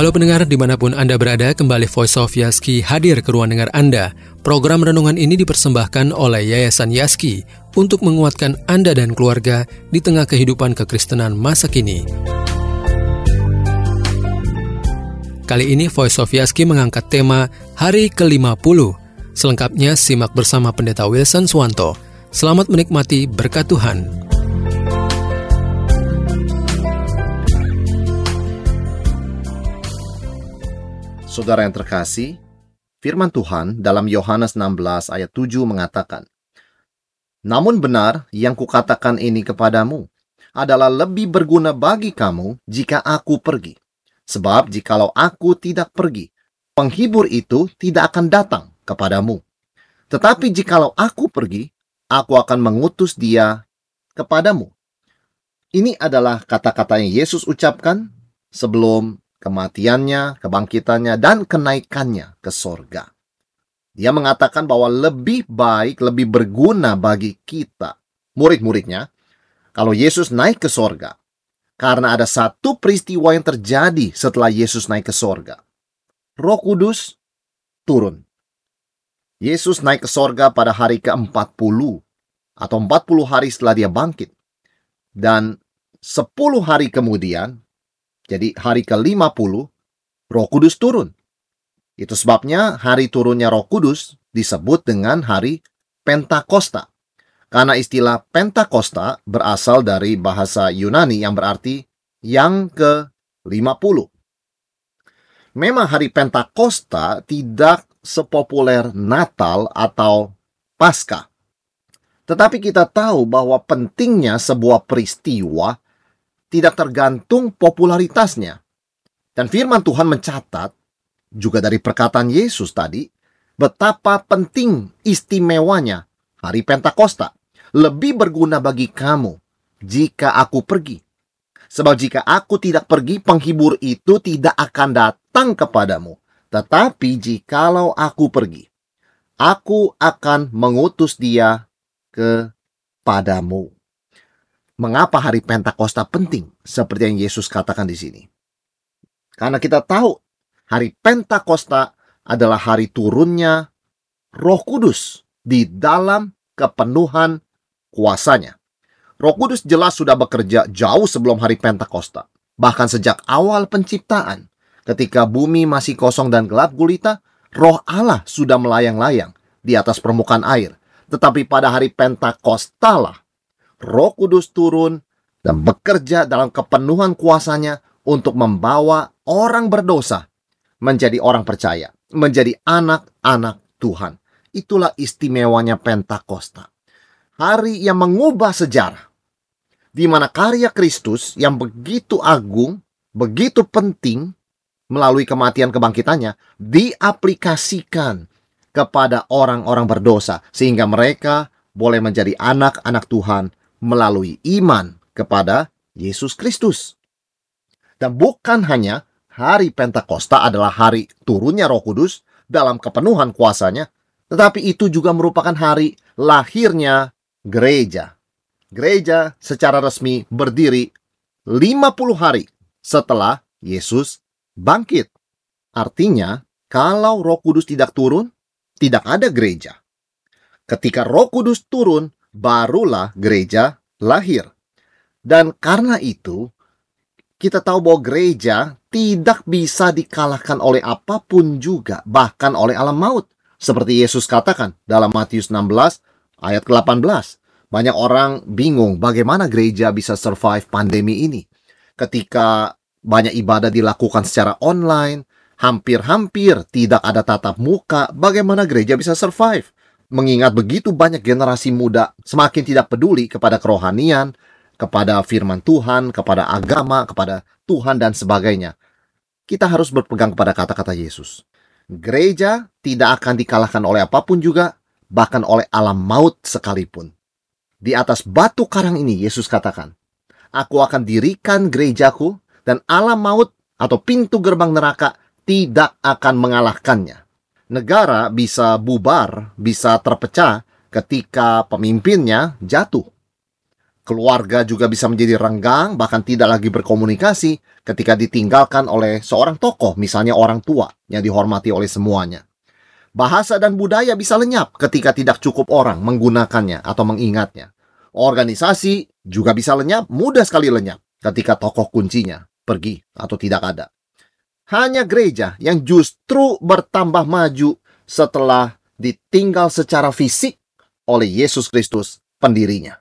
Halo pendengar di mana pun Anda berada, kembali Voice of Yaski hadir ke ruang dengar Anda. Program renungan ini dipersembahkan oleh Yayasan Yaski untuk menguatkan Anda dan keluarga di tengah kehidupan kekristenan masa kini. Kali ini Voice of Yaski mengangkat tema Hari ke-50. Selengkapnya simak bersama Pendeta Wilson Swanto. Selamat menikmati berkat Tuhan. Saudara yang terkasih, firman Tuhan dalam Yohanes 16 ayat 7 mengatakan, Namun benar yang kukatakan ini kepadamu adalah lebih berguna bagi kamu jika aku pergi. Sebab jikalau aku tidak pergi, penghibur itu tidak akan datang kepadamu. Tetapi jikalau aku pergi, aku akan mengutus dia kepadamu. Ini adalah kata-kata yang Yesus ucapkan sebelum kematiannya, kebangkitannya, dan kenaikannya ke sorga. Dia mengatakan bahwa lebih baik, lebih berguna bagi kita, murid-muridnya, kalau Yesus naik ke sorga. Karena ada satu peristiwa yang terjadi setelah Yesus naik ke sorga. Roh Kudus turun. Yesus naik ke sorga pada hari ke-40 atau 40 hari setelah dia bangkit. Dan 10 hari kemudian jadi hari ke-50, roh kudus turun. Itu sebabnya hari turunnya roh kudus disebut dengan hari Pentakosta. Karena istilah Pentakosta berasal dari bahasa Yunani yang berarti yang ke-50. Memang hari Pentakosta tidak sepopuler Natal atau Paskah. Tetapi kita tahu bahwa pentingnya sebuah peristiwa tidak tergantung popularitasnya. Dan firman Tuhan mencatat, juga dari perkataan Yesus tadi, betapa penting istimewanya hari Pentakosta. Lebih berguna bagi kamu jika aku pergi. Sebab jika aku tidak pergi, penghibur itu tidak akan datang kepadamu. Tetapi jikalau aku pergi, aku akan mengutus dia kepadamu. Mengapa hari Pentakosta penting seperti yang Yesus katakan di sini? Karena kita tahu hari Pentakosta adalah hari turunnya Roh Kudus di dalam kepenuhan kuasanya. Roh Kudus jelas sudah bekerja jauh sebelum hari Pentakosta. Bahkan sejak awal penciptaan, ketika bumi masih kosong dan gelap gulita, roh Allah sudah melayang-layang di atas permukaan air. Tetapi pada hari Pentakosta lah Roh Kudus turun dan bekerja dalam kepenuhan kuasanya untuk membawa orang berdosa menjadi orang percaya, menjadi anak-anak Tuhan. Itulah istimewanya Pentakosta. Hari yang mengubah sejarah. Di mana karya Kristus yang begitu agung, begitu penting melalui kematian kebangkitannya diaplikasikan kepada orang-orang berdosa sehingga mereka boleh menjadi anak-anak Tuhan melalui iman kepada Yesus Kristus. Dan bukan hanya hari Pentakosta adalah hari turunnya Roh Kudus dalam kepenuhan kuasanya, tetapi itu juga merupakan hari lahirnya gereja. Gereja secara resmi berdiri 50 hari setelah Yesus bangkit. Artinya, kalau Roh Kudus tidak turun, tidak ada gereja. Ketika Roh Kudus turun, barulah gereja lahir. Dan karena itu, kita tahu bahwa gereja tidak bisa dikalahkan oleh apa pun juga, bahkan oleh alam maut. Seperti Yesus katakan dalam Matius 16 ayat ke-18. Banyak orang bingung bagaimana gereja bisa survive pandemi ini. Ketika banyak ibadah dilakukan secara online, hampir-hampir tidak ada tatap muka, bagaimana gereja bisa survive? Mengingat begitu banyak generasi muda semakin tidak peduli kepada kerohanian, kepada firman Tuhan, kepada agama, kepada Tuhan dan sebagainya. Kita harus berpegang kepada kata-kata Yesus. Gereja tidak akan dikalahkan oleh apa pun juga, bahkan oleh alam maut sekalipun. Di atas batu karang ini Yesus katakan, Aku akan dirikan gerejaku dan alam maut atau pintu gerbang neraka tidak akan mengalahkannya negara bisa bubar, bisa terpecah ketika pemimpinnya jatuh. Keluarga juga bisa menjadi renggang, bahkan tidak lagi berkomunikasi ketika ditinggalkan oleh seorang tokoh, misalnya orang tua yang dihormati oleh semuanya. Bahasa dan budaya bisa lenyap ketika tidak cukup orang menggunakannya atau mengingatnya. Organisasi juga bisa lenyap, mudah sekali lenyap ketika tokoh kuncinya pergi atau tidak ada. Hanya gereja yang justru bertambah maju setelah ditinggal secara fisik oleh Yesus Kristus pendirinya.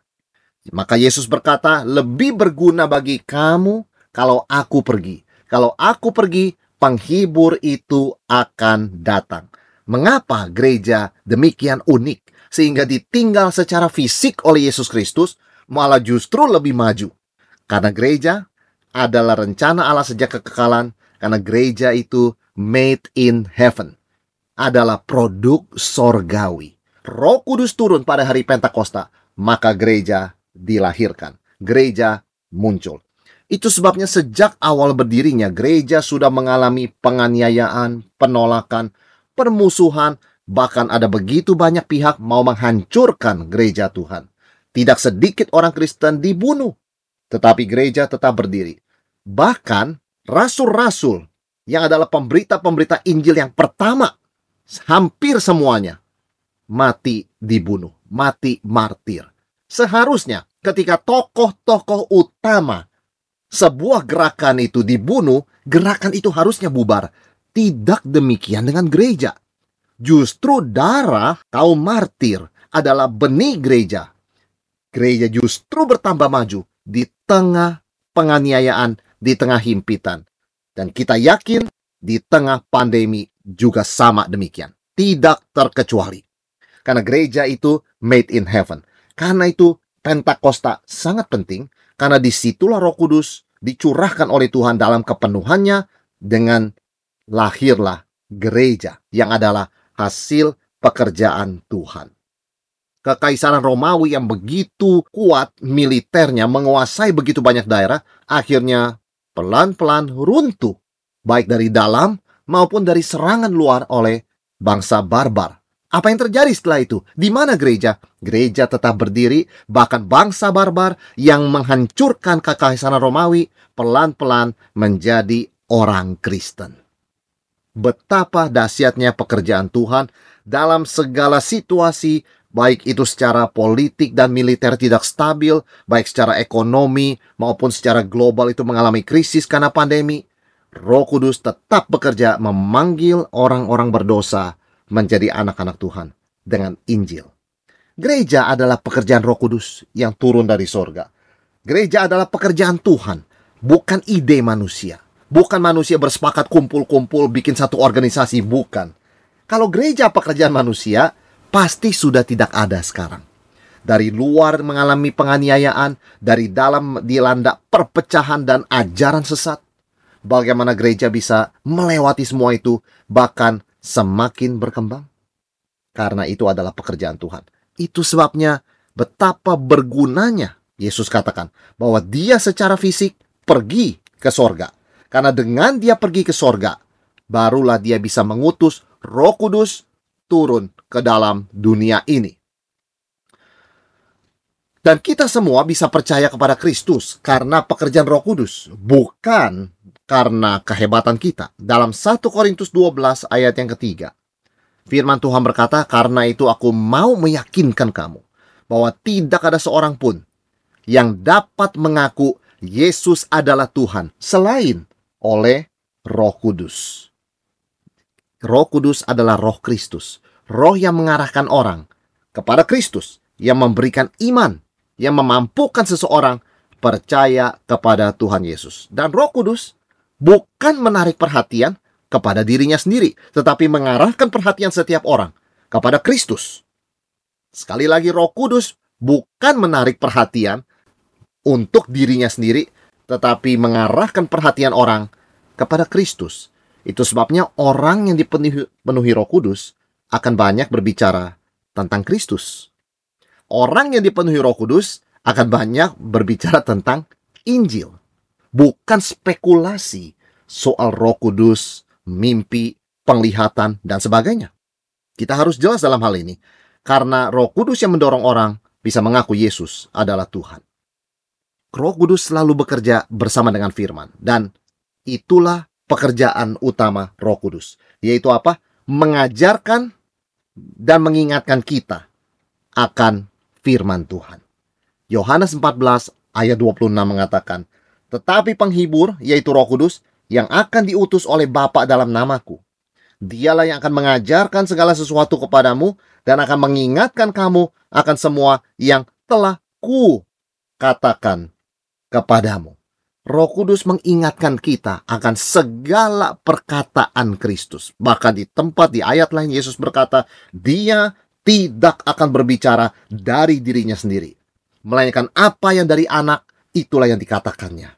Maka Yesus berkata, lebih berguna bagi kamu kalau aku pergi. Kalau aku pergi, penghibur itu akan datang. Mengapa gereja demikian unik sehingga ditinggal secara fisik oleh Yesus Kristus malah justru lebih maju? Karena gereja adalah rencana Allah sejak kekekalan karena gereja itu made in heaven adalah produk sorgawi. Roh Kudus turun pada hari Pentakosta, maka gereja dilahirkan. Gereja muncul. Itu sebabnya sejak awal berdirinya gereja sudah mengalami penganiayaan, penolakan, permusuhan, bahkan ada begitu banyak pihak mau menghancurkan gereja Tuhan. Tidak sedikit orang Kristen dibunuh, tetapi gereja tetap berdiri. Bahkan rasul-rasul yang adalah pemberita-pemberita Injil yang pertama, hampir semuanya mati dibunuh, mati martir. Seharusnya ketika tokoh-tokoh utama sebuah gerakan itu dibunuh, gerakan itu harusnya bubar. Tidak demikian dengan gereja. Justru darah kaum martir adalah benih gereja. Gereja justru bertambah maju di tengah penganiayaan, di tengah himpitan. Dan kita yakin di tengah pandemi juga sama demikian. Tidak terkecuali. Karena gereja itu made in heaven. Karena itu Pentakosta sangat penting karena di situlah roh kudus dicurahkan oleh Tuhan dalam kepenuhannya dengan lahirlah gereja yang adalah hasil pekerjaan Tuhan. Kekaisaran Romawi yang begitu kuat militernya menguasai begitu banyak daerah akhirnya pelan-pelan runtuh baik dari dalam maupun dari serangan luar oleh bangsa barbar apa yang terjadi setelah itu? Di mana gereja? Gereja tetap berdiri, bahkan bangsa barbar yang menghancurkan kekaisaran Romawi pelan-pelan menjadi orang Kristen. Betapa dahsyatnya pekerjaan Tuhan dalam segala situasi, baik itu secara politik dan militer tidak stabil, baik secara ekonomi maupun secara global itu mengalami krisis karena pandemi. Roh Kudus tetap bekerja memanggil orang-orang berdosa menjadi anak-anak Tuhan dengan Injil. Gereja adalah pekerjaan Roh Kudus yang turun dari sorga. Gereja adalah pekerjaan Tuhan, bukan ide manusia. Bukan manusia bersepakat kumpul-kumpul bikin satu organisasi, bukan. Kalau gereja pekerjaan manusia, pasti sudah tidak ada sekarang. Dari luar mengalami penganiayaan, dari dalam dilanda perpecahan dan ajaran sesat. Bagaimana gereja bisa melewati semua itu, bahkan semakin berkembang? Karena itu adalah pekerjaan Tuhan. Itu sebabnya betapa bergunanya Yesus katakan bahwa dia secara fisik pergi ke sorga. Karena dengan dia pergi ke sorga, barulah dia bisa mengutus roh kudus turun ke dalam dunia ini. Dan kita semua bisa percaya kepada Kristus karena pekerjaan roh kudus. Bukan karena kehebatan kita. Dalam 1 Korintus 12 ayat yang ketiga, firman Tuhan berkata, "Karena itu aku mau meyakinkan kamu bahwa tidak ada seorang pun yang dapat mengaku Yesus adalah Tuhan selain oleh Roh Kudus." Roh Kudus adalah Roh Kristus, Roh yang mengarahkan orang kepada Kristus, yang memberikan iman, yang memampukan seseorang percaya kepada Tuhan Yesus. Dan Roh Kudus bukan menarik perhatian kepada dirinya sendiri, tetapi mengarahkan perhatian setiap orang kepada Kristus. Sekali lagi, Roh Kudus bukan menarik perhatian untuk dirinya sendiri, tetapi mengarahkan perhatian orang kepada Kristus. Itu sebabnya orang yang dipenuhi penuhi Roh Kudus akan banyak berbicara tentang Kristus. Orang yang dipenuhi Roh Kudus akan banyak berbicara tentang Injil bukan spekulasi soal Roh Kudus, mimpi, penglihatan, dan sebagainya. Kita harus jelas dalam hal ini, karena Roh Kudus yang mendorong orang bisa mengaku Yesus adalah Tuhan. Roh Kudus selalu bekerja bersama dengan firman dan itulah pekerjaan utama Roh Kudus, yaitu apa? Mengajarkan dan mengingatkan kita akan firman Tuhan. Yohanes 14 ayat 26 mengatakan, "Tetapi penghibur, yaitu Roh Kudus, yang akan diutus oleh Bapa dalam namaku, dialah yang akan mengajarkan segala sesuatu kepadamu dan akan mengingatkan kamu akan semua yang telah ku katakan kepadamu. Roh Kudus mengingatkan kita akan segala perkataan Kristus. Bahkan di tempat di ayat lain Yesus berkata, Dia tidak akan berbicara dari dirinya sendiri. Melainkan apa yang dari anak, itulah yang dikatakannya.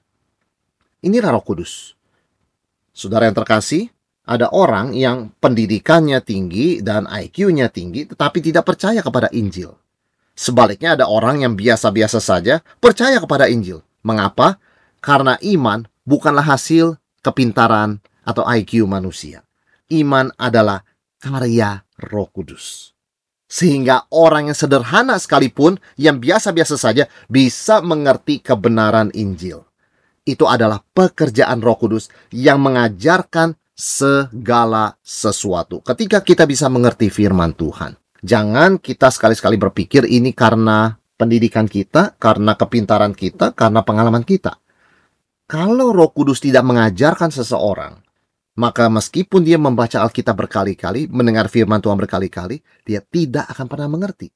Inilah roh kudus. Saudara yang terkasih, ada orang yang pendidikannya tinggi dan IQ-nya tinggi tetapi tidak percaya kepada Injil. Sebaliknya ada orang yang biasa-biasa saja percaya kepada Injil. Mengapa? Karena iman bukanlah hasil kepintaran atau IQ manusia. Iman adalah karya Roh Kudus. Sehingga orang yang sederhana sekalipun, yang biasa-biasa saja, bisa mengerti kebenaran Injil. Itu adalah pekerjaan Roh Kudus yang mengajarkan segala sesuatu. Ketika kita bisa mengerti firman Tuhan, jangan kita sekali-sekali berpikir ini karena pendidikan kita, karena kepintaran kita, karena pengalaman kita. Kalau Roh Kudus tidak mengajarkan seseorang, maka meskipun dia membaca Alkitab berkali-kali, mendengar firman Tuhan berkali-kali, dia tidak akan pernah mengerti.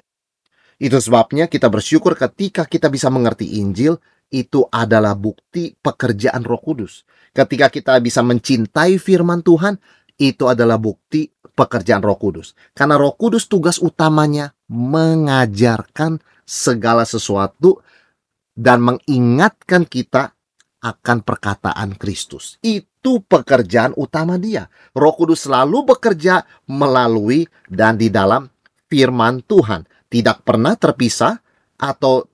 Itu sebabnya kita bersyukur ketika kita bisa mengerti Injil, itu adalah bukti pekerjaan Roh Kudus. Ketika kita bisa mencintai firman Tuhan, itu adalah bukti pekerjaan Roh Kudus. Karena Roh Kudus tugas utamanya mengajarkan segala sesuatu dan mengingatkan kita akan perkataan Kristus. Itu pekerjaan utama dia. Roh Kudus selalu bekerja melalui dan di dalam firman Tuhan. Tidak pernah terpisah atau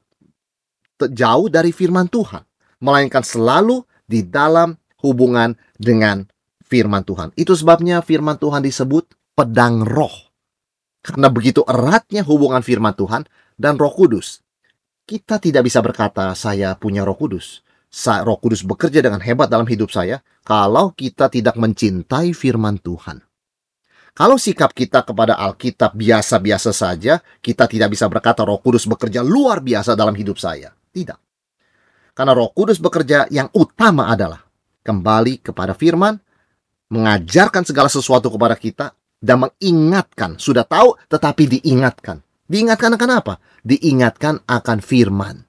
jauh dari firman Tuhan. Melainkan selalu di dalam hubungan dengan firman Tuhan. Itu sebabnya firman Tuhan disebut pedang roh. Karena begitu eratnya hubungan firman Tuhan, dan Roh Kudus. Kita tidak bisa berkata, "Saya punya Roh Kudus." Roh Kudus bekerja dengan hebat dalam hidup saya kalau kita tidak mencintai firman Tuhan. Kalau sikap kita kepada Alkitab biasa-biasa saja, kita tidak bisa berkata Roh Kudus bekerja luar biasa dalam hidup saya. Tidak. Karena Roh Kudus bekerja yang utama adalah kembali kepada firman, mengajarkan segala sesuatu kepada kita, dan mengingatkan. Sudah tahu, tetapi diingatkan. Diingatkan akan apa? Diingatkan akan firman.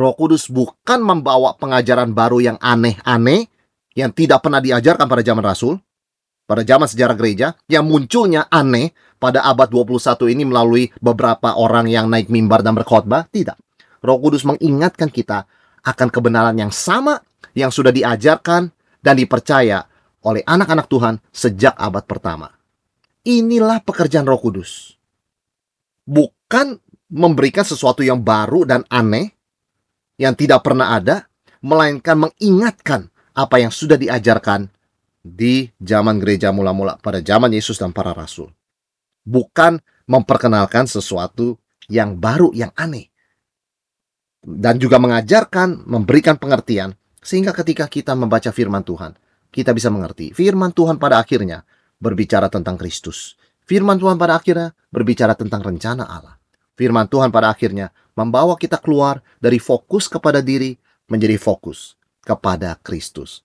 Roh Kudus bukan membawa pengajaran baru yang aneh-aneh, yang tidak pernah diajarkan pada zaman Rasul, pada zaman sejarah gereja, yang munculnya aneh pada abad 21 ini melalui beberapa orang yang naik mimbar dan berkhotbah. Tidak. Roh Kudus mengingatkan kita akan kebenaran yang sama yang sudah diajarkan dan dipercaya oleh anak-anak Tuhan sejak abad pertama. Inilah pekerjaan Roh Kudus bukan memberikan sesuatu yang baru dan aneh yang tidak pernah ada, melainkan mengingatkan apa yang sudah diajarkan di zaman gereja mula-mula pada zaman Yesus dan para rasul. Bukan memperkenalkan sesuatu yang baru, yang aneh. Dan juga mengajarkan, memberikan pengertian, sehingga ketika kita membaca firman Tuhan, kita bisa mengerti. Firman Tuhan pada akhirnya berbicara tentang Kristus. Firman Tuhan pada akhirnya berbicara tentang rencana Allah. Firman Tuhan pada akhirnya membawa kita keluar dari fokus kepada diri menjadi fokus kepada Kristus.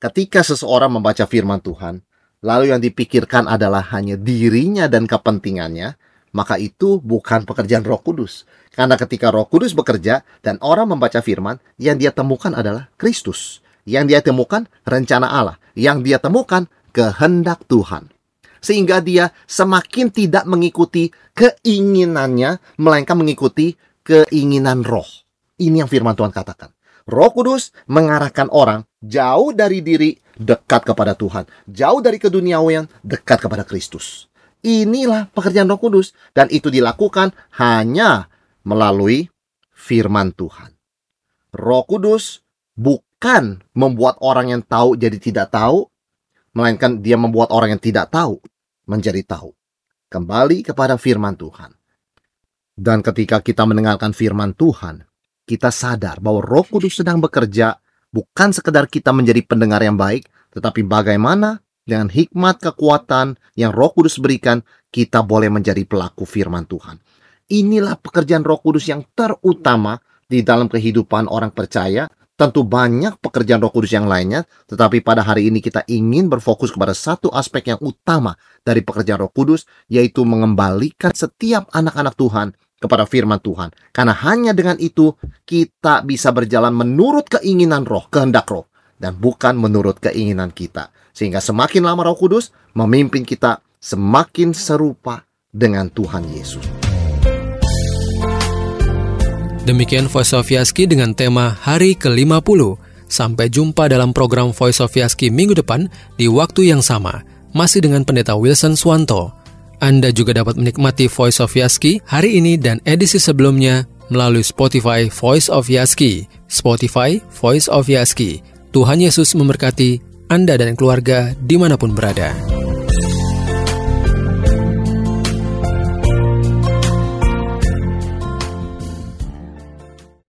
Ketika seseorang membaca firman Tuhan, lalu yang dipikirkan adalah hanya dirinya dan kepentingannya, maka itu bukan pekerjaan Roh Kudus. Karena ketika Roh Kudus bekerja dan orang membaca firman, yang dia temukan adalah Kristus. Yang dia temukan rencana Allah. Yang dia temukan kehendak Tuhan sehingga dia semakin tidak mengikuti keinginannya, melainkan mengikuti keinginan roh. Ini yang firman Tuhan katakan. Roh Kudus mengarahkan orang jauh dari diri dekat kepada Tuhan, jauh dari keduniawian dekat kepada Kristus. Inilah pekerjaan Roh Kudus dan itu dilakukan hanya melalui firman Tuhan. Roh Kudus bukan membuat orang yang tahu jadi tidak tahu, melainkan dia membuat orang yang tidak tahu menjadi tahu. Kembali kepada firman Tuhan. Dan ketika kita mendengarkan firman Tuhan, kita sadar bahwa Roh Kudus sedang bekerja bukan sekedar kita menjadi pendengar yang baik, tetapi bagaimana dengan hikmat kekuatan yang Roh Kudus berikan, kita boleh menjadi pelaku firman Tuhan. Inilah pekerjaan Roh Kudus yang terutama di dalam kehidupan orang percaya. Tentu banyak pekerjaan Roh Kudus yang lainnya, tetapi pada hari ini kita ingin berfokus kepada satu aspek yang utama dari pekerjaan Roh Kudus, yaitu mengembalikan setiap anak-anak Tuhan kepada firman Tuhan. Karena hanya dengan itu kita bisa berjalan menurut keinginan roh, kehendak roh. Dan bukan menurut keinginan kita. Sehingga semakin lama roh kudus memimpin kita semakin serupa dengan Tuhan Yesus. Demikian Voice of Yaski dengan tema Hari ke-50. Sampai jumpa dalam program Voice of Yaski minggu depan di waktu yang sama. Masih dengan Pendeta Wilson Swanto. Anda juga dapat menikmati Voice of Yaski hari ini dan edisi sebelumnya melalui Spotify Voice of Yaski. Spotify Voice of Yaski. Tuhan Yesus memberkati Anda dan keluarga di mana pun berada.